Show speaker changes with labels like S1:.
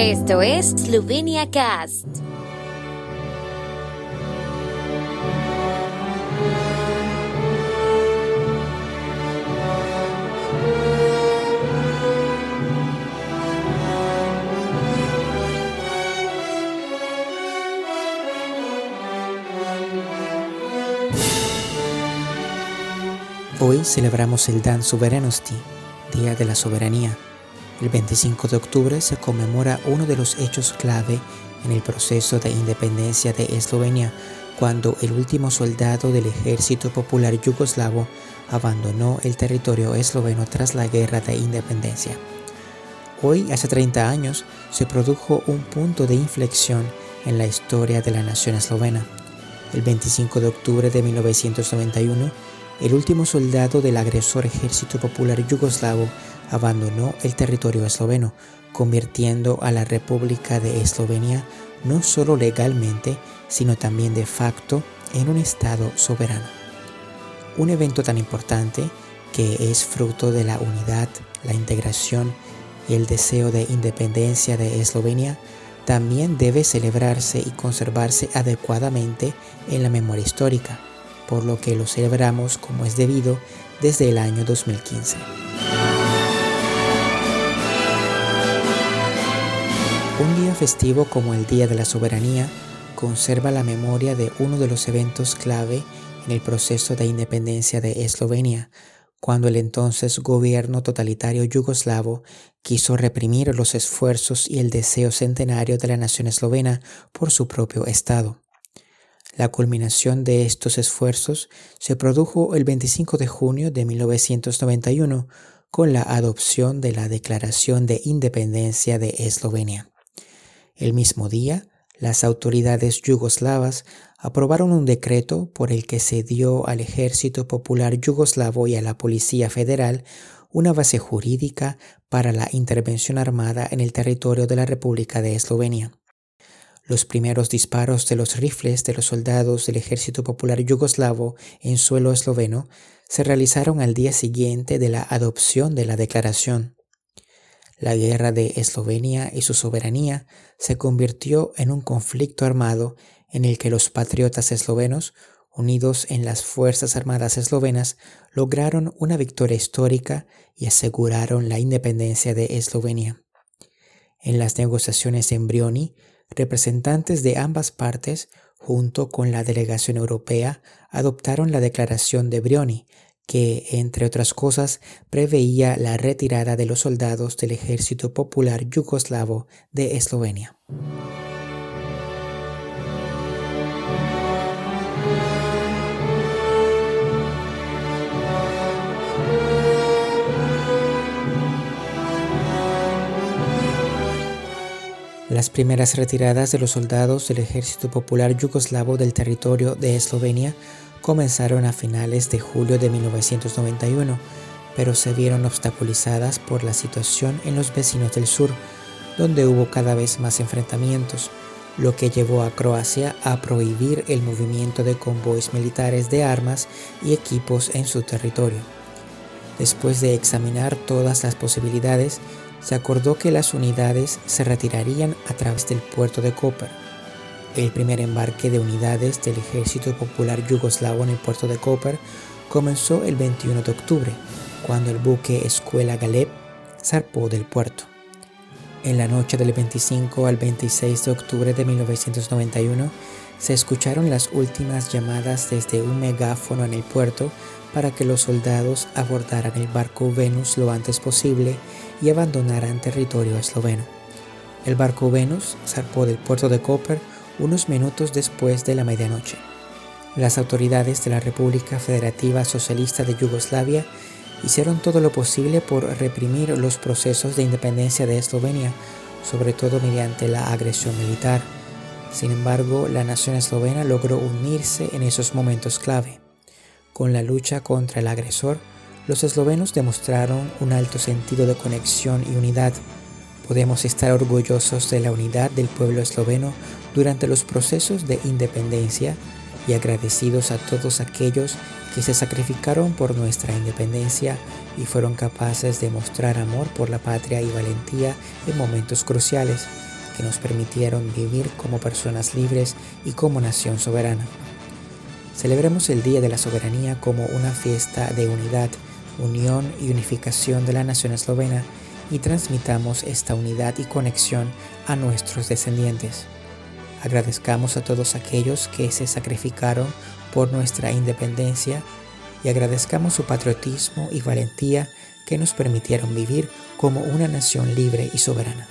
S1: Esto es Slovenia Cast.
S2: Hoy celebramos el Dan Suverenosti, Día de la Soberanía. El 25 de octubre se conmemora uno de los hechos clave en el proceso de independencia de Eslovenia, cuando el último soldado del ejército popular yugoslavo abandonó el territorio esloveno tras la guerra de independencia. Hoy, hace 30 años, se produjo un punto de inflexión en la historia de la nación eslovena. El 25 de octubre de 1991, el último soldado del agresor ejército popular yugoslavo abandonó el territorio esloveno, convirtiendo a la República de Eslovenia no solo legalmente, sino también de facto en un Estado soberano. Un evento tan importante que es fruto de la unidad, la integración y el deseo de independencia de Eslovenia, también debe celebrarse y conservarse adecuadamente en la memoria histórica por lo que lo celebramos como es debido desde el año 2015. Un día festivo como el Día de la Soberanía conserva la memoria de uno de los eventos clave en el proceso de independencia de Eslovenia, cuando el entonces gobierno totalitario yugoslavo quiso reprimir los esfuerzos y el deseo centenario de la nación eslovena por su propio Estado. La culminación de estos esfuerzos se produjo el 25 de junio de 1991 con la adopción de la Declaración de Independencia de Eslovenia. El mismo día, las autoridades yugoslavas aprobaron un decreto por el que se dio al Ejército Popular Yugoslavo y a la Policía Federal una base jurídica para la intervención armada en el territorio de la República de Eslovenia. Los primeros disparos de los rifles de los soldados del Ejército Popular Yugoslavo en suelo esloveno se realizaron al día siguiente de la adopción de la declaración. La guerra de Eslovenia y su soberanía se convirtió en un conflicto armado en el que los patriotas eslovenos, unidos en las Fuerzas Armadas eslovenas, lograron una victoria histórica y aseguraron la independencia de Eslovenia. En las negociaciones en Brioni, representantes de ambas partes, junto con la delegación europea, adoptaron la Declaración de Brioni, que, entre otras cosas, preveía la retirada de los soldados del Ejército Popular Yugoslavo de Eslovenia. Las primeras retiradas de los soldados del Ejército Popular Yugoslavo del territorio de Eslovenia comenzaron a finales de julio de 1991, pero se vieron obstaculizadas por la situación en los vecinos del sur, donde hubo cada vez más enfrentamientos, lo que llevó a Croacia a prohibir el movimiento de convoys militares de armas y equipos en su territorio. Después de examinar todas las posibilidades, se acordó que las unidades se retirarían a través del puerto de Koper. El primer embarque de unidades del Ejército Popular Yugoslavo en el puerto de Koper comenzó el 21 de octubre, cuando el buque Escuela Galep zarpó del puerto. En la noche del 25 al 26 de octubre de 1991, se escucharon las últimas llamadas desde un megáfono en el puerto para que los soldados abordaran el barco Venus lo antes posible y abandonaran territorio esloveno. El barco Venus zarpó del puerto de Koper unos minutos después de la medianoche. Las autoridades de la República Federativa Socialista de Yugoslavia hicieron todo lo posible por reprimir los procesos de independencia de Eslovenia, sobre todo mediante la agresión militar. Sin embargo, la nación eslovena logró unirse en esos momentos clave. Con la lucha contra el agresor, los eslovenos demostraron un alto sentido de conexión y unidad. Podemos estar orgullosos de la unidad del pueblo esloveno durante los procesos de independencia y agradecidos a todos aquellos que se sacrificaron por nuestra independencia y fueron capaces de mostrar amor por la patria y valentía en momentos cruciales, que nos permitieron vivir como personas libres y como nación soberana. Celebremos el Día de la Soberanía como una fiesta de unidad, unión y unificación de la nación eslovena y transmitamos esta unidad y conexión a nuestros descendientes. Agradezcamos a todos aquellos que se sacrificaron por nuestra independencia y agradezcamos su patriotismo y valentía que nos permitieron vivir como una nación libre y soberana.